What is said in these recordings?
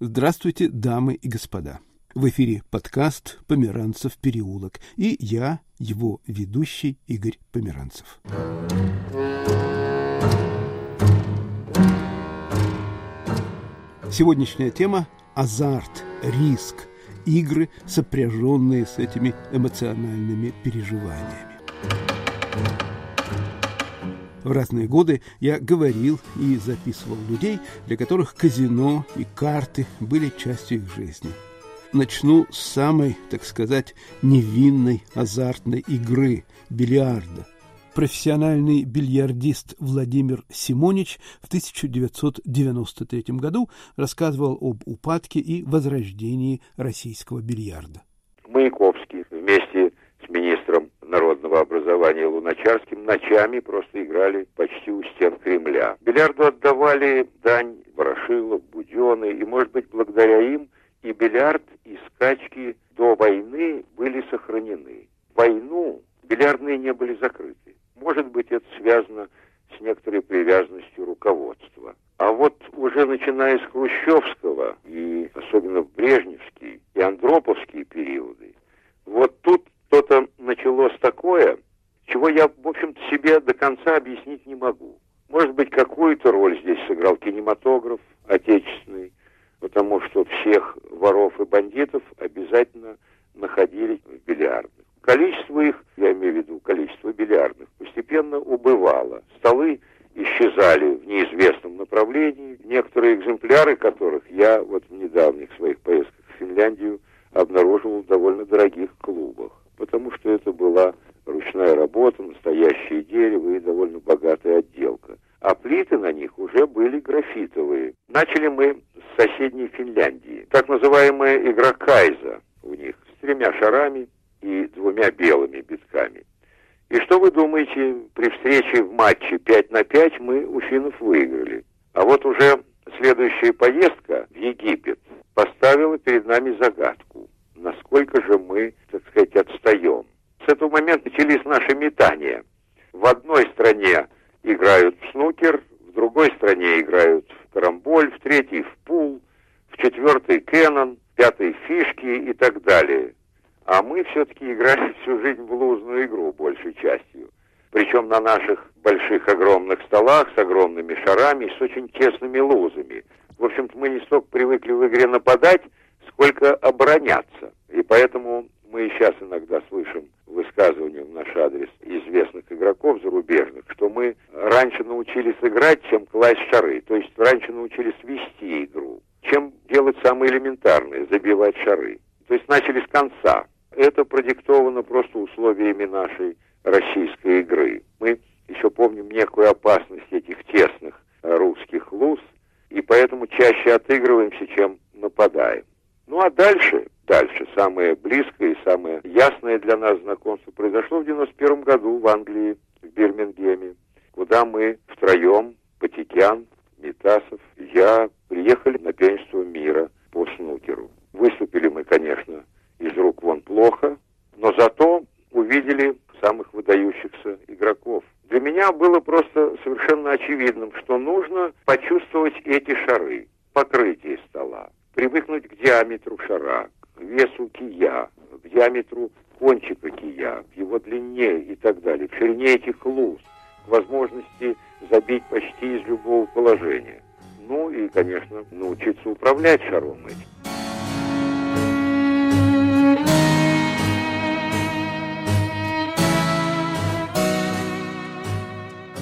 Здравствуйте, дамы и господа. В эфире подкаст «Померанцев переулок» и я, его ведущий Игорь Померанцев. Сегодняшняя тема – азарт, риск, игры, сопряженные с этими эмоциональными переживаниями. В разные годы я говорил и записывал людей, для которых казино и карты были частью их жизни. Начну с самой, так сказать, невинной азартной игры – бильярда. Профессиональный бильярдист Владимир Симонич в 1993 году рассказывал об упадке и возрождении российского бильярда. Маяковский вместе народного образования Луначарским ночами просто играли почти у стен Кремля. Бильярду отдавали дань Ворошилов, Буденный, и, может быть, благодаря им и бильярд, и скачки до войны были сохранены. В войну бильярдные не были закрыты. Может быть, это связано с некоторой привязанностью руководства. А вот уже начиная с Хрущевского и особенно в Брежневские и Андроповские периоды, вот тут что-то началось такое, чего я, в общем-то, себе до конца объяснить не могу. Может быть, какую-то роль здесь сыграл кинематограф отечественный, потому что всех воров и бандитов обязательно находили в бильярдных. Количество их, я имею в виду количество бильярдных, постепенно убывало. Столы исчезали в неизвестном направлении. Некоторые экземпляры которых я вот в недавних своих поездках в Финляндию обнаруживал в довольно дорогих клубах потому что это была ручная работа, настоящее дерево и довольно богатая отделка. А плиты на них уже были графитовые. Начали мы с соседней Финляндии. Так называемая игра Кайза у них с тремя шарами и двумя белыми битками. И что вы думаете, при встрече в матче 5 на 5 мы у финнов выиграли. А вот уже следующая поездка в Египет поставила перед нами загадку насколько же мы, так сказать, отстаем. С этого момента начались наши метания. В одной стране играют в снукер, в другой стране играют в карамболь, в третьей в пул, в четвертой кеннон, в пятой фишки и так далее. А мы все-таки играли всю жизнь в лузную игру большей частью. Причем на наших больших огромных столах с огромными шарами и с очень тесными лузами. В общем-то, мы не столько привыкли в игре нападать, сколько обороняться. И поэтому мы сейчас иногда слышим высказывания в наш адрес известных игроков зарубежных, что мы раньше научились играть, чем класть шары. То есть раньше научились вести игру, чем делать самое элементарное, забивать шары. То есть начали с конца. Это продиктовано просто условиями нашей российской игры. Мы еще помним некую опасность этих тесных русских луз, и поэтому чаще отыгрываемся, чем нападаем. Ну а дальше, дальше, самое близкое и самое ясное для нас знакомство произошло в 91 году в Англии, в Бирмингеме, куда мы втроем, Патикян, Митасов, я, приехали на первенство мира по снукеру. Выступили мы, конечно, из рук вон плохо, но зато увидели самых выдающихся игроков. Для меня было просто совершенно очевидным, что нужно почувствовать эти шары, к диаметру шара, к весу кия, к диаметру кончика кия, к его длине и так далее, к ширине этих луз, к возможности забить почти из любого положения. Ну и, конечно, научиться управлять шаром этим.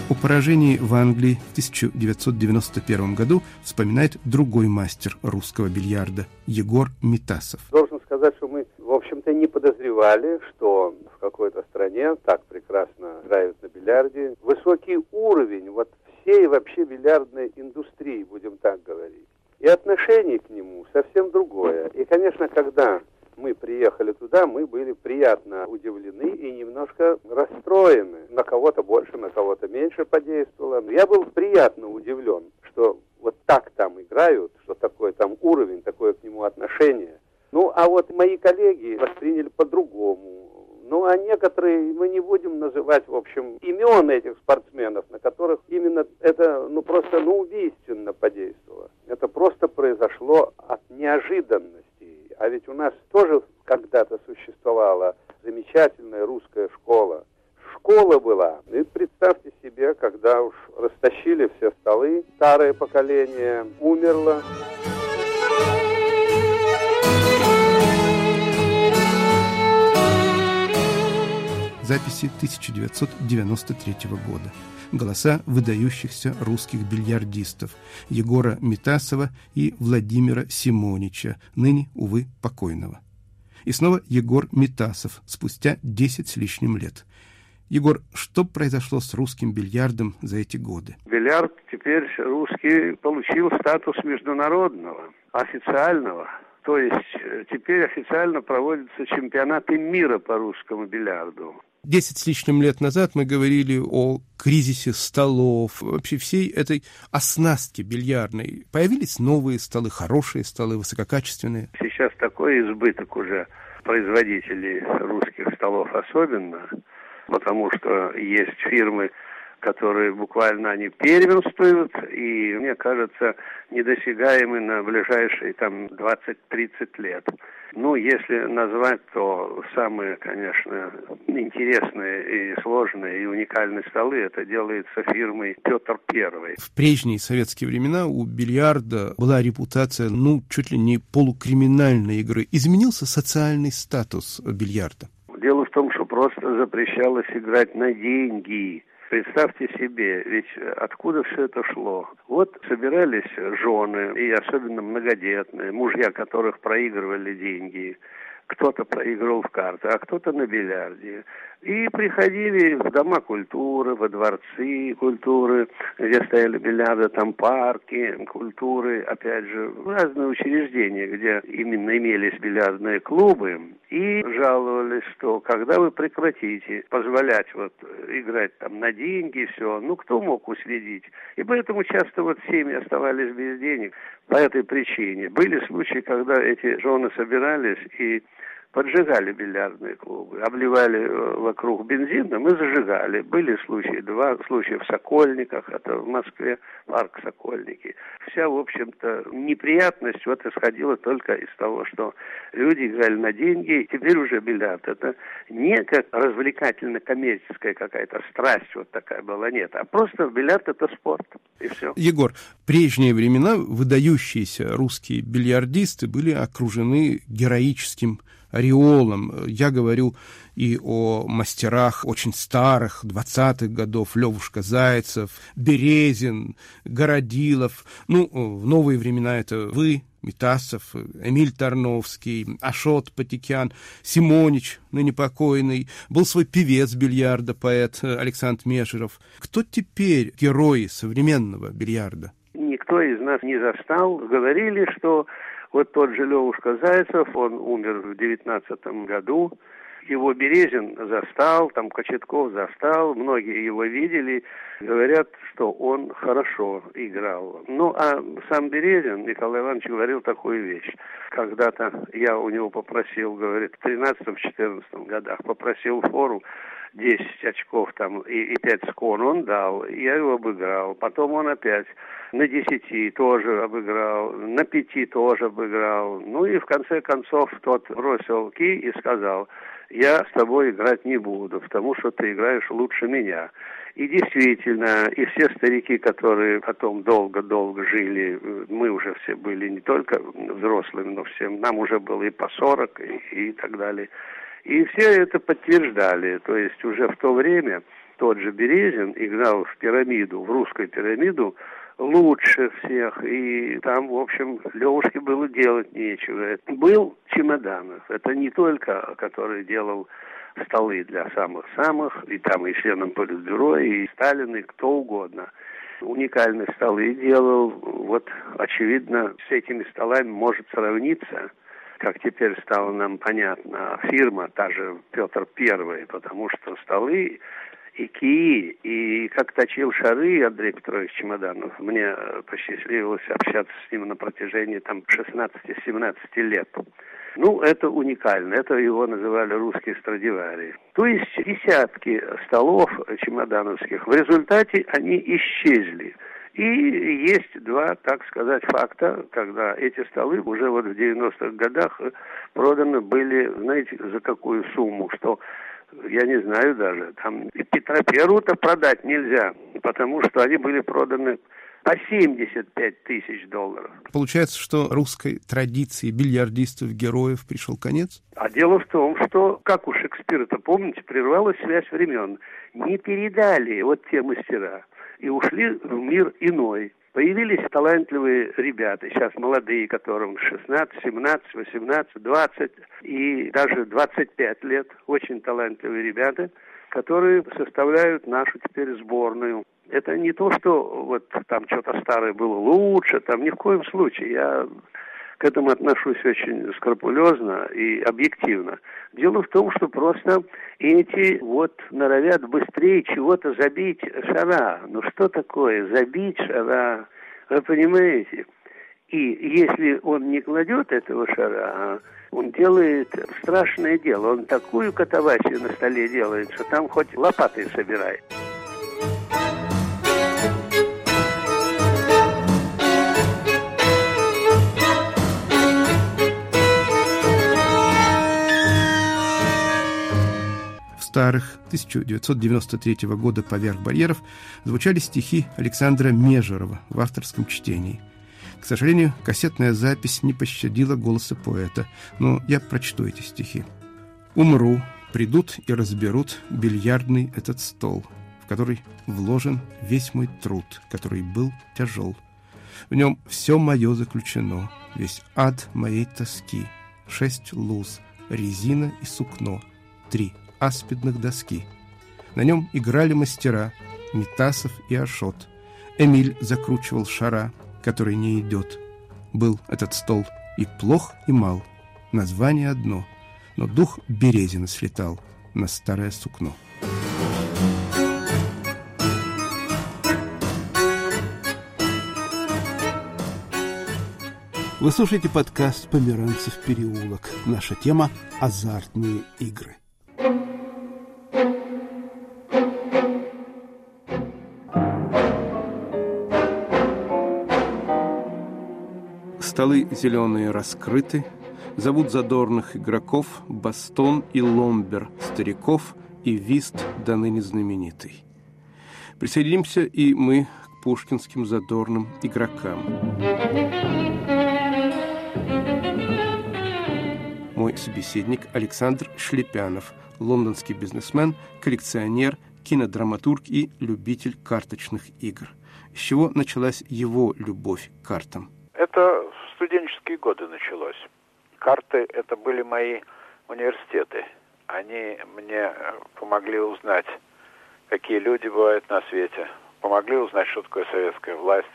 О поражении в Англии в 1991 году вспоминает другой мастер русского бильярда Егор Митасов. Должен сказать, что мы, в общем-то, не подозревали, что в какой-то стране так прекрасно играют на бильярде. Высокий уровень вот всей вообще бильярдной индустрии, будем так говорить. И отношение к нему совсем другое. И, конечно, когда мы приехали туда, мы были приятно удивлены и немножко расстроены. На кого-то больше, на кого-то меньше подействовало. Но я был приятно удивлен, что вот так там играют, что такой там уровень, такое к нему отношение. Ну, а вот мои коллеги восприняли по-другому. Ну, а некоторые, мы не будем называть, в общем, имен этих спортсменов, на которых именно это, ну, просто, ну, убийственно подействовало. Это просто произошло от неожиданности. А ведь у нас тоже когда-то существовала замечательная русская школа. Школа была. И представьте себе, когда уж растащили все столы, старое поколение умерло. Записи 1993 года. Голоса выдающихся русских бильярдистов Егора Митасова и Владимира Симонича, ныне, увы, покойного. И снова Егор Митасов, спустя 10 с лишним лет. Егор, что произошло с русским бильярдом за эти годы? Бильярд теперь русский получил статус международного, официального. То есть э, теперь официально проводятся чемпионаты мира по русскому бильярду. Десять с лишним лет назад мы говорили о кризисе столов, вообще всей этой оснастки бильярдной. Появились новые столы, хорошие столы, высококачественные. Сейчас такой избыток уже производителей русских столов особенно, потому что есть фирмы, которые буквально они первенствуют, и, мне кажется, недосягаемы на ближайшие там 20-30 лет. Ну, если назвать, то самые, конечно, интересные и сложные и уникальные столы это делается фирмой Петр Первый. В прежние советские времена у бильярда была репутация, ну, чуть ли не полукриминальной игры. Изменился социальный статус бильярда? Дело в том, что просто запрещалось играть на деньги – Представьте себе, ведь откуда все это шло? Вот собирались жены, и особенно многодетные, мужья которых проигрывали деньги, кто-то проигрывал в карты, а кто-то на бильярде. И приходили в дома культуры, во дворцы культуры, где стояли бильярды, там парки культуры, опять же, разные учреждения, где именно имелись бильярдные клубы, и жаловались, что когда вы прекратите позволять вот играть там на деньги и все, ну кто мог уследить? И поэтому часто вот семьи оставались без денег по этой причине. Были случаи, когда эти жены собирались и поджигали бильярдные клубы, обливали э, вокруг бензином и зажигали. Были случаи, два случая в Сокольниках, это в Москве, парк Сокольники. Вся, в общем-то, неприятность вот исходила только из того, что люди играли на деньги, теперь уже бильярд. Это не как развлекательно-коммерческая какая-то страсть вот такая была, нет, а просто бильярд это спорт, и все. Егор, в прежние времена выдающиеся русские бильярдисты были окружены героическим ореолом. Я говорю и о мастерах очень старых, 20-х годов, Левушка Зайцев, Березин, Городилов. Ну, в новые времена это вы, Митасов, Эмиль Тарновский, Ашот Патикян, Симонич, ныне покойный, был свой певец бильярда, поэт Александр Межеров. Кто теперь герои современного бильярда? Никто из нас не застал. Говорили, что вот тот же Левушка Зайцев, он умер в девятнадцатом году, его Березин застал, там Кочетков застал, многие его видели, говорят, что он хорошо играл. Ну, а сам Березин, Николай Иванович, говорил такую вещь. Когда-то я у него попросил, говорит, в 13-14 годах попросил фору 10 очков там и, и 5 скон он дал, я его обыграл. Потом он опять на 10 тоже обыграл, на 5 тоже обыграл. Ну и в конце концов тот бросил ки и сказал, я с тобой играть не буду, потому что ты играешь лучше меня. И действительно, и все старики, которые потом долго-долго жили, мы уже все были не только взрослыми, но всем, нам уже было и по 40 и, и так далее. И все это подтверждали. То есть уже в то время тот же Березин играл в пирамиду, в русскую пирамиду, лучше всех. И там, в общем, Левушке было делать нечего. Был Чемоданов. Это не только, который делал столы для самых-самых, и там и членам Политбюро, и Сталин, и кто угодно. Уникальные столы делал. Вот, очевидно, с этими столами может сравниться как теперь стало нам понятно, фирма, та же Петр Первый, потому что столы и кии, и как точил шары Андрей Петрович Чемоданов. Мне посчастливилось общаться с ним на протяжении там 16-17 лет. Ну, это уникально. Это его называли русские Страдивари. То есть десятки столов чемодановских. В результате они исчезли. И есть два, так сказать, факта, когда эти столы уже вот в 90-х годах проданы были, знаете, за какую сумму, что я не знаю даже, там Петра Перву-то продать нельзя, потому что они были проданы по 75 тысяч долларов. Получается, что русской традиции бильярдистов-героев пришел конец? А дело в том, что, как у Шекспира-то, помните, прервалась связь времен. Не передали вот те мастера и ушли в мир иной. Появились талантливые ребята, сейчас молодые, которым 16, 17, 18, 20 и даже 25 лет. Очень талантливые ребята, которые составляют нашу теперь сборную. Это не то, что вот там что-то старое было лучше, там ни в коем случае. Я к этому отношусь очень скрупулезно и объективно. Дело в том, что просто эти вот норовят быстрее чего-то забить шара. Ну что такое забить шара? Вы понимаете? И если он не кладет этого шара, он делает страшное дело. Он такую катавасию на столе делает, что там хоть лопатой собирает. Старых 1993 года «Поверх барьеров» звучали стихи Александра Межерова в авторском чтении. К сожалению, кассетная запись не пощадила голоса поэта, но я прочту эти стихи. «Умру, придут и разберут бильярдный этот стол, в который вложен весь мой труд, который был тяжел. В нем все мое заключено, весь ад моей тоски, шесть луз, резина и сукно, три аспидных доски. На нем играли мастера Митасов и Ашот. Эмиль закручивал шара, который не идет. Был этот стол и плох, и мал. Название одно, но дух Березина слетал на старое сукно. Вы слушаете подкаст «Померанцев переулок». Наша тема – азартные игры. Столы зеленые раскрыты, зовут задорных игроков Бастон и Ломбер, стариков и Вист до ныне знаменитый. Присоединимся и мы к пушкинским задорным игрокам. Мой собеседник Александр Шлепянов, лондонский бизнесмен, коллекционер, кинодраматург и любитель карточных игр. С чего началась его любовь к картам? Это студенческие годы началось. Карты это были мои университеты. Они мне э, помогли узнать, какие люди бывают на свете, помогли узнать, что такое советская власть.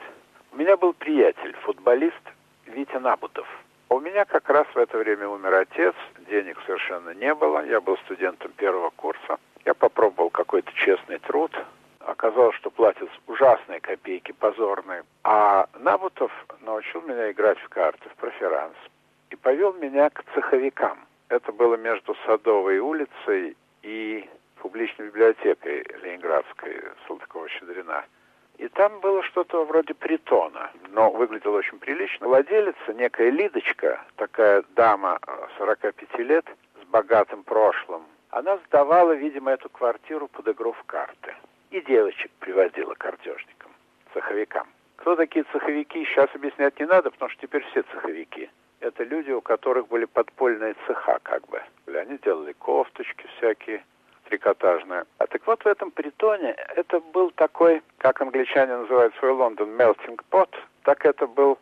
У меня был приятель, футболист Витя Набутов. У меня как раз в это время умер отец, денег совершенно не было, я был студентом первого курса. Я попробовал какой-то честный труд, оказалось, что платят ужасные копейки, позорные. А Набутов научил меня играть в карты, в проферанс. И повел меня к цеховикам. Это было между Садовой улицей и публичной библиотекой Ленинградской Салтыкова-Щедрина. И там было что-то вроде притона, но выглядело очень прилично. Владелица, некая Лидочка, такая дама 45 лет, с богатым прошлым, она сдавала, видимо, эту квартиру под игру в карты и девочек привозила картежникам, цеховикам. Кто такие цеховики, сейчас объяснять не надо, потому что теперь все цеховики. Это люди, у которых были подпольные цеха, как бы. Они делали кофточки всякие, трикотажные. А так вот в этом притоне это был такой, как англичане называют свой Лондон, melting pot, так это был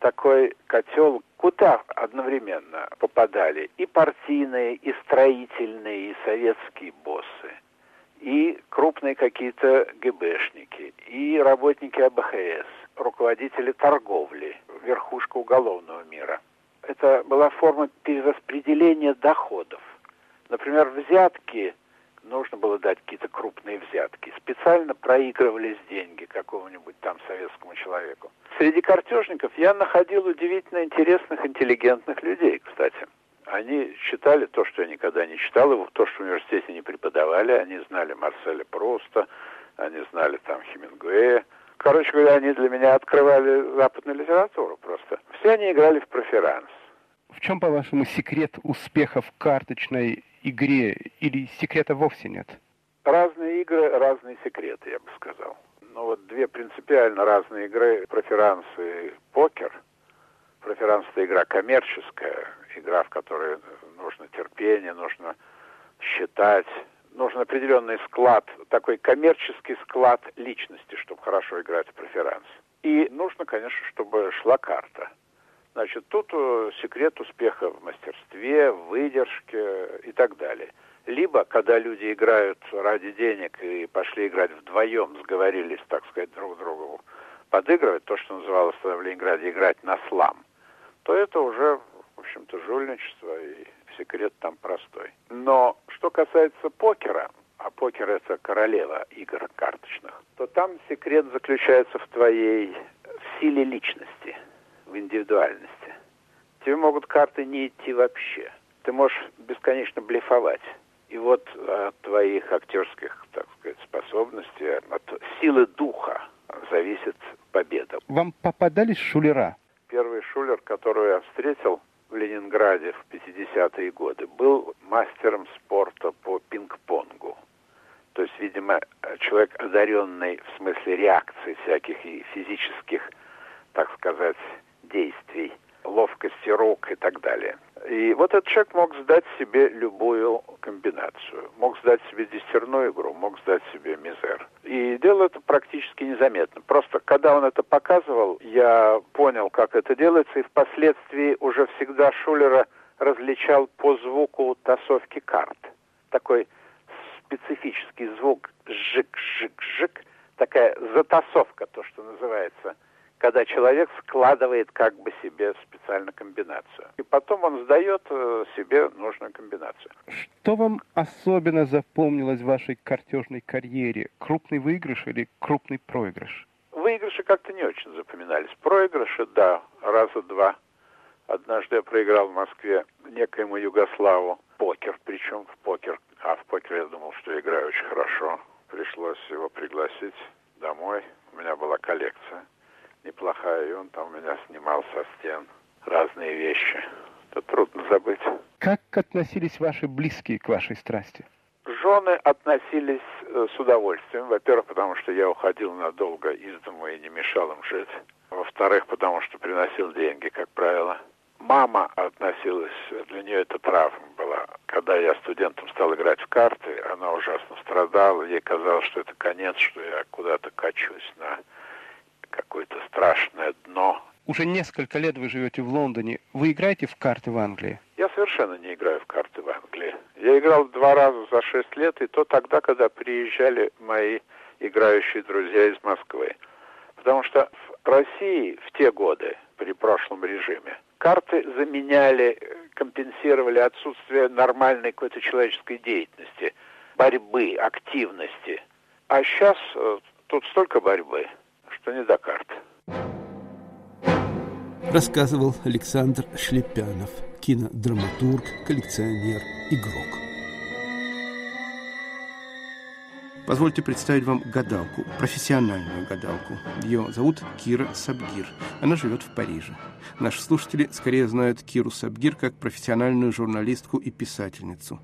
такой котел, куда одновременно попадали и партийные, и строительные, и советские боссы и крупные какие-то ГБшники, и работники АБХС, руководители торговли, верхушка уголовного мира. Это была форма перераспределения доходов. Например, взятки, нужно было дать какие-то крупные взятки, специально проигрывались деньги какому-нибудь там советскому человеку. Среди картежников я находил удивительно интересных, интеллигентных людей, кстати. Они читали то, что я никогда не читал, и то, что в университете не преподавали. Они знали Марселя Пруста, они знали там Хемингуэя. Короче говоря, они для меня открывали западную литературу просто. Все они играли в проферанс. В чем, по-вашему, секрет успеха в карточной игре или секрета вовсе нет? Разные игры, разные секреты, я бы сказал. Ну вот две принципиально разные игры, проферанс и покер. Проферанс – это игра коммерческая, игра, в которой нужно терпение, нужно считать, нужен определенный склад, такой коммерческий склад личности, чтобы хорошо играть в преферанс. И нужно, конечно, чтобы шла карта. Значит, тут э, секрет успеха в мастерстве, в выдержке и так далее. Либо, когда люди играют ради денег и пошли играть вдвоем, сговорились, так сказать, друг другу подыгрывать, то, что называлось в Ленинграде играть на слам, то это уже, общем-то, жульничество, и секрет там простой. Но что касается покера, а покер это королева игр карточных, то там секрет заключается в твоей силе личности, в индивидуальности. Тебе могут карты не идти вообще. Ты можешь бесконечно блефовать. И вот от твоих актерских, так сказать, способностей, от силы духа зависит победа. Вам попадались шулера? Первый шулер, который я встретил в Ленинграде в 50-е годы, был мастером спорта по пинг-понгу. То есть, видимо, человек одаренный в смысле реакций всяких и физических, так сказать, действий – ловкости рук и так далее. И вот этот человек мог сдать себе любую комбинацию. Мог сдать себе десятерную игру, мог сдать себе мизер. И делал это практически незаметно. Просто когда он это показывал, я понял, как это делается, и впоследствии уже всегда Шулера различал по звуку тасовки карт. Такой специфический звук жик-жик-жик, такая затасовка, то, что называется – когда человек складывает как бы себе специально комбинацию. И потом он сдает э, себе нужную комбинацию. Что вам особенно запомнилось в вашей картежной карьере? Крупный выигрыш или крупный проигрыш? Выигрыши как-то не очень запоминались. Проигрыши, да, раза два. Однажды я проиграл в Москве некоему Югославу покер, причем в покер. А в покер я думал, что играю очень хорошо. Пришлось его пригласить домой. У меня была коллекция неплохая, и он там у меня снимал со стен разные вещи. Это трудно забыть. Как относились ваши близкие к вашей страсти? Жены относились э, с удовольствием. Во-первых, потому что я уходил надолго из дома и не мешал им жить. Во-вторых, потому что приносил деньги, как правило. Мама относилась, для нее это травма была. Когда я студентом стал играть в карты, она ужасно страдала. Ей казалось, что это конец, что я куда-то качусь на какое-то страшное дно. Уже несколько лет вы живете в Лондоне. Вы играете в карты в Англии? Я совершенно не играю в карты в Англии. Я играл два раза за шесть лет, и то тогда, когда приезжали мои играющие друзья из Москвы. Потому что в России в те годы, при прошлом режиме, карты заменяли, компенсировали отсутствие нормальной какой-то человеческой деятельности, борьбы, активности. А сейчас э, тут столько борьбы что не до карт. Рассказывал Александр Шлепянов, кинодраматург, коллекционер, игрок. Позвольте представить вам гадалку, профессиональную гадалку. Ее зовут Кира Сабгир. Она живет в Париже. Наши слушатели скорее знают Киру Сабгир как профессиональную журналистку и писательницу.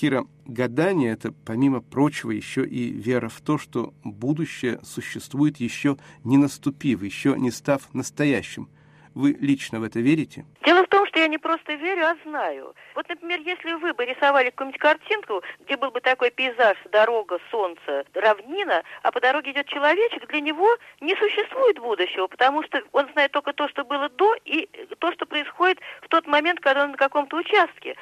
Кира, гадание – это, помимо прочего, еще и вера в то, что будущее существует еще не наступив, еще не став настоящим. Вы лично в это верите? Дело в том, что я не просто верю, а знаю. Вот, например, если вы бы рисовали какую-нибудь картинку, где был бы такой пейзаж, дорога, солнце, равнина, а по дороге идет человечек, для него не существует будущего, потому что он знает только то, что было до, и то, что происходит в тот момент, когда он на каком-то участке.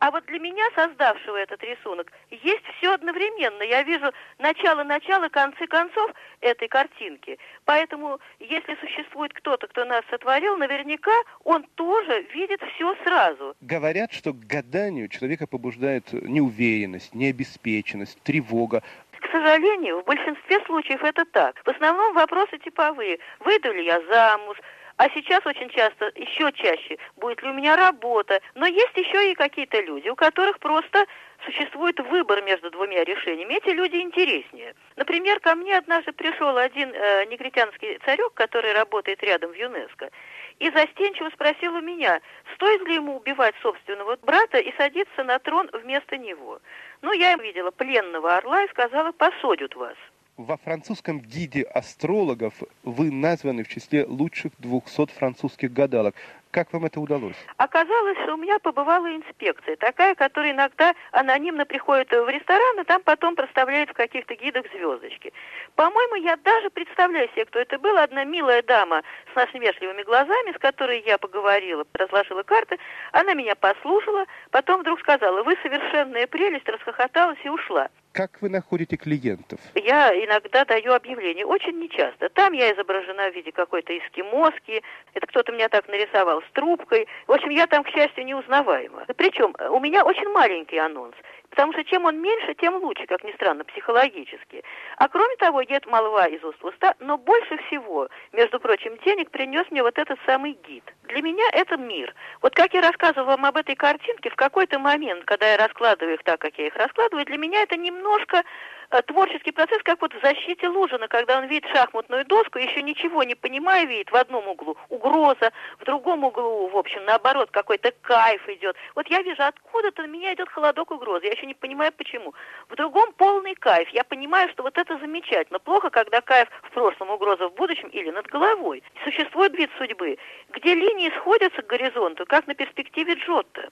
А вот для меня, создавшего этот рисунок, есть все одновременно. Я вижу начало-начало, концы концов этой картинки. Поэтому, если существует кто-то, кто нас сотворил, наверняка он тоже видит все сразу. Говорят, что к гаданию человека побуждает неуверенность, необеспеченность, тревога. К сожалению, в большинстве случаев это так. В основном вопросы типовые. Выйду ли я замуж? А сейчас очень часто, еще чаще, будет ли у меня работа. Но есть еще и какие-то люди, у которых просто существует выбор между двумя решениями. Эти люди интереснее. Например, ко мне однажды пришел один э, негритянский царек, который работает рядом в ЮНЕСКО, и застенчиво спросил у меня, стоит ли ему убивать собственного брата и садиться на трон вместо него. Ну, я видела пленного орла и сказала, посадят вас. Во французском гиде астрологов вы названы в числе лучших 200 французских гадалок. Как вам это удалось? Оказалось, что у меня побывала инспекция, такая, которая иногда анонимно приходит в ресторан, и там потом проставляет в каких-то гидах звездочки. По-моему, я даже представляю себе, кто это была. Одна милая дама с насмешливыми глазами, с которой я поговорила, разложила карты. Она меня послушала, потом вдруг сказала, вы совершенная прелесть, расхохоталась и ушла. Как вы находите клиентов? Я иногда даю объявление, очень нечасто. Там я изображена в виде какой-то эскимоски, это кто-то меня так нарисовал с трубкой. В общем, я там, к счастью, неузнаваема. Причем у меня очень маленький анонс. Потому что чем он меньше, тем лучше, как ни странно, психологически. А кроме того, идет молва из уст в уста, но больше всего, между прочим, денег принес мне вот этот самый гид. Для меня это мир. Вот как я рассказывала вам об этой картинке, в какой-то момент, когда я раскладываю их так, как я их раскладываю, для меня это немножко творческий процесс, как вот в защите Лужина, когда он видит шахматную доску, еще ничего не понимая, видит в одном углу угроза, в другом углу, в общем, наоборот, какой-то кайф идет. Вот я вижу, откуда-то на меня идет холодок угрозы, я еще не понимаю, почему. В другом полный кайф, я понимаю, что вот это замечательно. Плохо, когда кайф в прошлом, угроза в будущем или над головой. Существует вид судьбы, где линии сходятся к горизонту, как на перспективе Джотто.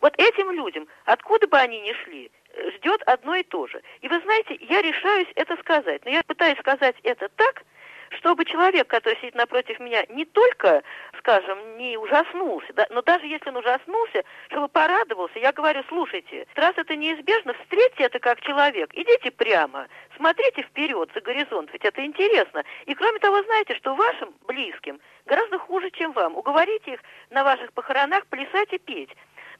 Вот этим людям, откуда бы они ни шли, ждет одно и то же. И вы знаете, я решаюсь это сказать, но я пытаюсь сказать это так, чтобы человек, который сидит напротив меня, не только, скажем, не ужаснулся, да, но даже если он ужаснулся, чтобы порадовался, я говорю, слушайте, раз это неизбежно, встретьте это как человек, идите прямо, смотрите вперед, за горизонт, ведь это интересно. И кроме того, знаете, что вашим близким гораздо хуже, чем вам. Уговорите их на ваших похоронах плясать и петь.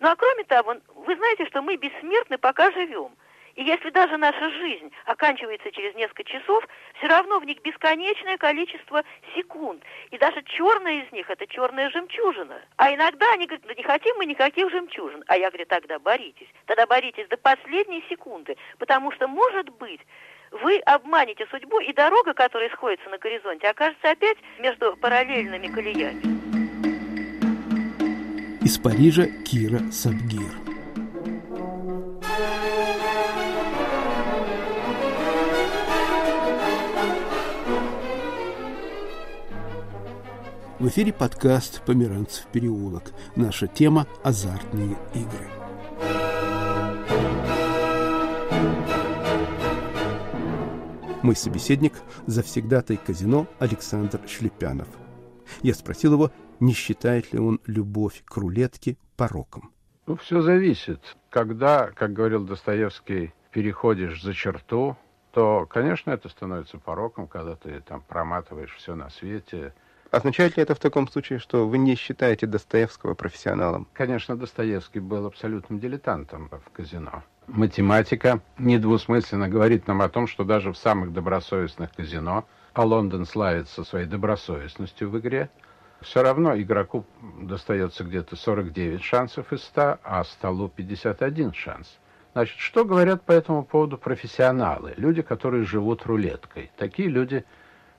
Ну а кроме того, вы знаете, что мы бессмертны, пока живем. И если даже наша жизнь оканчивается через несколько часов, все равно в них бесконечное количество секунд. И даже черная из них – это черная жемчужина. А иногда они говорят, да не хотим мы никаких жемчужин. А я говорю, тогда боритесь. Тогда боритесь до последней секунды. Потому что, может быть, вы обманете судьбу, и дорога, которая сходится на горизонте, окажется опять между параллельными колеями. Из Парижа Кира Сабгир. В эфире подкаст «Померанцев переулок». Наша тема – азартные игры. Мой собеседник – завсегдатай казино Александр Шлепянов. Я спросил его, не считает ли он любовь к рулетке пороком. Ну, все зависит. Когда, как говорил Достоевский, переходишь за черту, то, конечно, это становится пороком, когда ты там проматываешь все на свете. Означает ли это в таком случае, что вы не считаете Достоевского профессионалом? Конечно, Достоевский был абсолютным дилетантом в казино. Математика недвусмысленно говорит нам о том, что даже в самых добросовестных казино, а Лондон славится своей добросовестностью в игре, все равно игроку достается где-то 49 шансов из 100, а столу 51 шанс. Значит, что говорят по этому поводу профессионалы, люди, которые живут рулеткой? Такие люди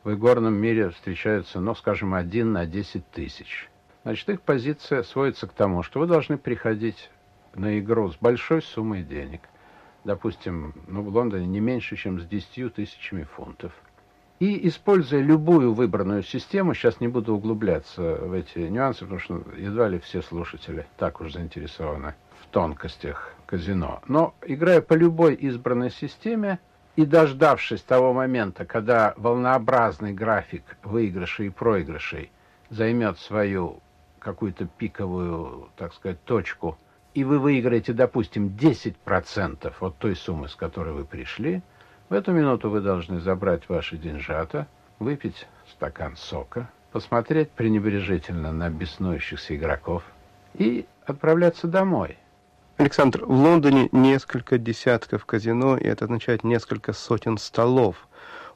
в игорном мире встречаются, ну, скажем, один на 10 тысяч. Значит, их позиция сводится к тому, что вы должны приходить на игру с большой суммой денег. Допустим, ну, в Лондоне не меньше, чем с 10 тысячами фунтов – и используя любую выбранную систему, сейчас не буду углубляться в эти нюансы, потому что едва ли все слушатели так уж заинтересованы в тонкостях казино. Но играя по любой избранной системе и дождавшись того момента, когда волнообразный график выигрышей и проигрышей займет свою какую-то пиковую, так сказать, точку, и вы выиграете, допустим, 10% от той суммы, с которой вы пришли – в эту минуту вы должны забрать ваши деньжата, выпить стакан сока, посмотреть пренебрежительно на беснующихся игроков и отправляться домой. Александр, в Лондоне несколько десятков казино, и это означает несколько сотен столов.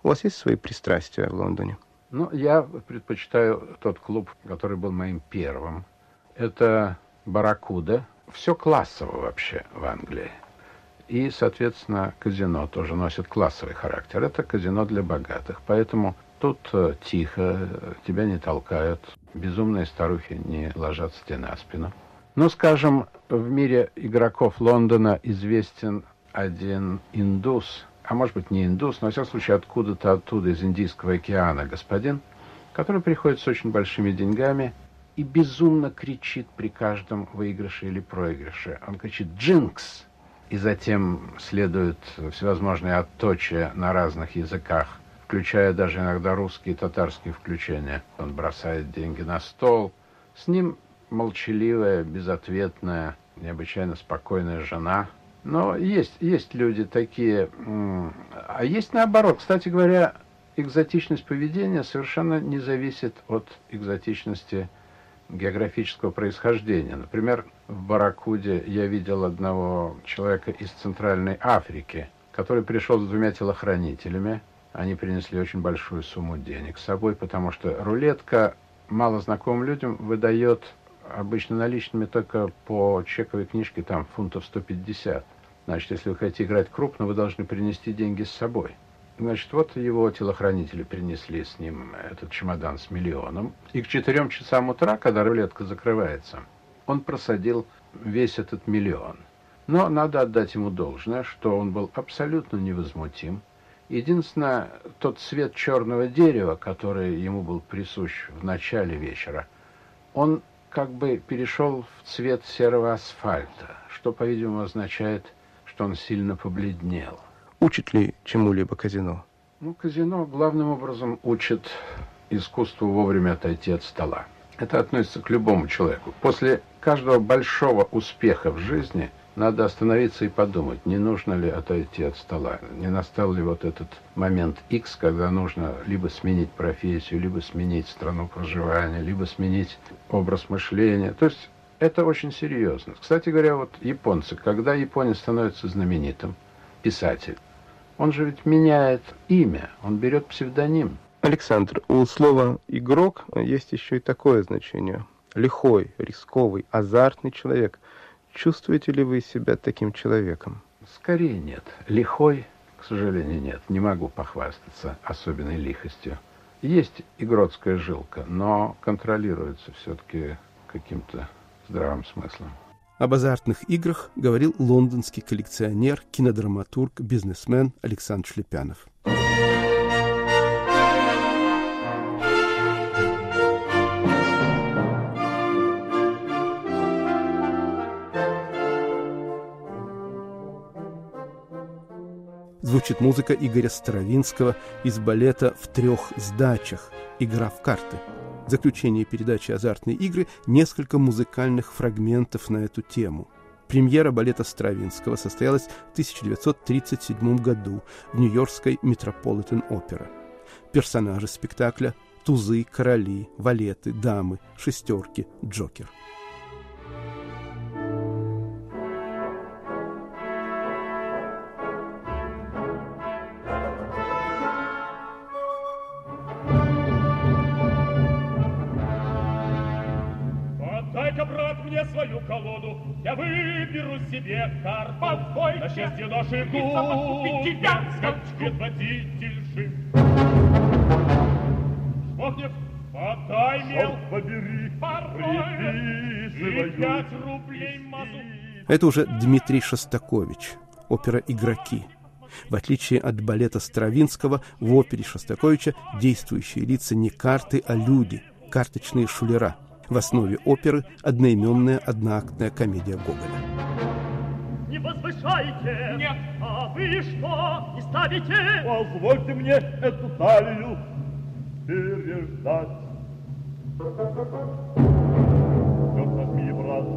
У вас есть свои пристрастия в Лондоне? Ну, я предпочитаю тот клуб, который был моим первым. Это Баракуда. Все классово вообще в Англии. И, соответственно, казино тоже носит классовый характер. Это казино для богатых. Поэтому тут э, тихо, тебя не толкают, безумные старухи не ложатся тебе на спину. Ну, скажем, в мире игроков Лондона известен один индус, а может быть не индус, но, во всяком случае, откуда-то оттуда, из Индийского океана, господин, который приходит с очень большими деньгами и безумно кричит при каждом выигрыше или проигрыше. Он кричит «Джинкс!» И затем следуют всевозможные отточия на разных языках, включая даже иногда русские и татарские включения. Он бросает деньги на стол. С ним молчаливая, безответная, необычайно спокойная жена. Но есть, есть люди такие, а есть наоборот. Кстати говоря, экзотичность поведения совершенно не зависит от экзотичности географического происхождения. Например, в Баракуде я видел одного человека из Центральной Африки, который пришел с двумя телохранителями. Они принесли очень большую сумму денег с собой, потому что рулетка мало знакомым людям выдает обычно наличными только по чековой книжке там фунтов 150. Значит, если вы хотите играть крупно, вы должны принести деньги с собой. Значит, вот его телохранители принесли с ним этот чемодан с миллионом. И к четырем часам утра, когда рулетка закрывается, он просадил весь этот миллион. Но надо отдать ему должное, что он был абсолютно невозмутим. Единственное, тот цвет черного дерева, который ему был присущ в начале вечера, он как бы перешел в цвет серого асфальта, что, по-видимому, означает, что он сильно побледнел. Учит ли чему-либо казино? Ну, казино главным образом учит искусству вовремя отойти от стола. Это относится к любому человеку. После каждого большого успеха в жизни надо остановиться и подумать, не нужно ли отойти от стола, не настал ли вот этот момент X, когда нужно либо сменить профессию, либо сменить страну проживания, либо сменить образ мышления. То есть это очень серьезно. Кстати говоря, вот японцы, когда японец становится знаменитым, писатель, он же ведь меняет имя, он берет псевдоним. Александр, у слова «игрок» есть еще и такое значение. Лихой, рисковый, азартный человек. Чувствуете ли вы себя таким человеком? Скорее нет. Лихой, к сожалению, нет. Не могу похвастаться особенной лихостью. Есть игротская жилка, но контролируется все-таки каким-то здравым смыслом. Об азартных играх говорил лондонский коллекционер, кинодраматург, бизнесмен Александр Шлепянов. Звучит музыка Игоря Старовинского из балета «В трех сдачах. Игра в карты» заключение передачи «Азартные игры» несколько музыкальных фрагментов на эту тему. Премьера балета Стравинского состоялась в 1937 году в Нью-Йоркской Метрополитен Опера. Персонажи спектакля – тузы, короли, валеты, дамы, шестерки, джокер – Я выберу себе карповой На счастье наших губ тебя Скачки отвратительши Шмокнев, подай мел. побери Порой пять рублей мазу. Это уже Дмитрий Шостакович, опера «Игроки». В отличие от балета Стравинского, в опере Шостаковича действующие лица не карты, а люди, карточные шулера – в основе оперы одноименная одноактная комедия Гоголя. Не возвышайте! Нет! А вы что, не ставите? Позвольте мне эту талию переждать. Все возьми, брат,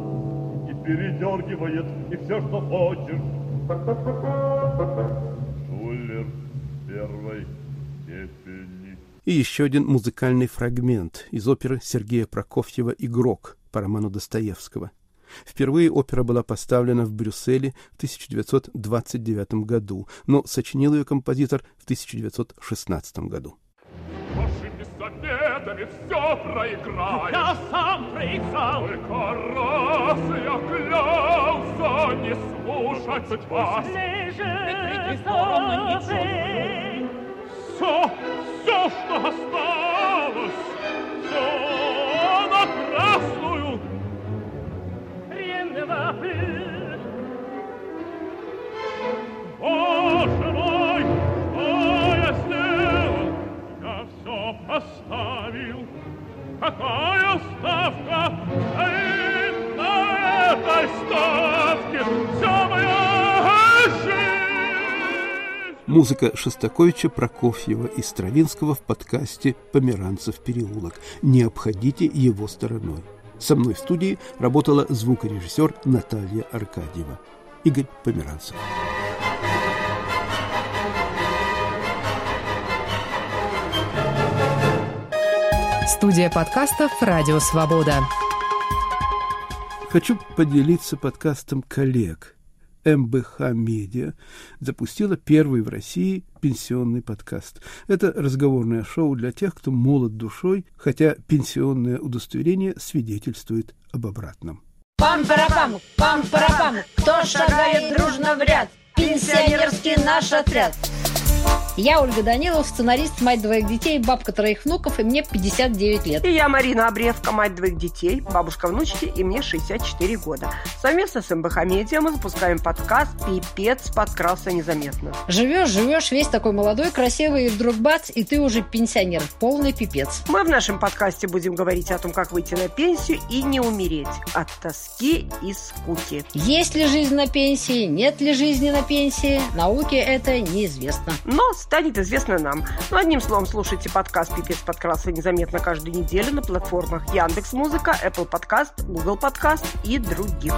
и передергивает, и все, что хочешь. Шулер первой степени. И еще один музыкальный фрагмент из оперы Сергея Прокофьева «Игрок» по роману Достоевского. Впервые опера была поставлена в Брюсселе в 1929 году, но сочинил ее композитор в 1916 году. Ваши места билетами все проиграю. Я сам проиграл. Только раз я клялся не слушать вас. Лежит стороны Музыка Шостаковича, Прокофьева и Стравинского в подкасте «Померанцев переулок». Не обходите его стороной. Со мной в студии работала звукорежиссер Наталья Аркадьева. Игорь Померанцев. Студия подкастов «Радио Свобода». Хочу поделиться подкастом коллег. МБХ Медиа запустила первый в России пенсионный подкаст. Это разговорное шоу для тех, кто молод душой, хотя пенсионное удостоверение свидетельствует об обратном. Пам-парапам, пам-парапам, кто шагает дружно в ряд? Пенсионерский наш отряд. Я Ольга Данилова, сценарист, мать двоих детей, бабка троих внуков, и мне 59 лет. И я Марина Обревка, мать двоих детей, бабушка внучки, и мне 64 года. Совместно с МБХ Медиа мы запускаем подкаст «Пипец подкрался незаметно». Живешь, живешь, весь такой молодой, красивый, и вдруг бац, и ты уже пенсионер, полный пипец. Мы в нашем подкасте будем говорить о том, как выйти на пенсию и не умереть от тоски и скуки. Есть ли жизнь на пенсии, нет ли жизни на пенсии, науке это неизвестно. Но станет известно нам. Ну, одним словом, слушайте подкаст «Пипец подкрался незаметно» каждую неделю на платформах Яндекс Музыка, Apple Подкаст, Google Подкаст и других.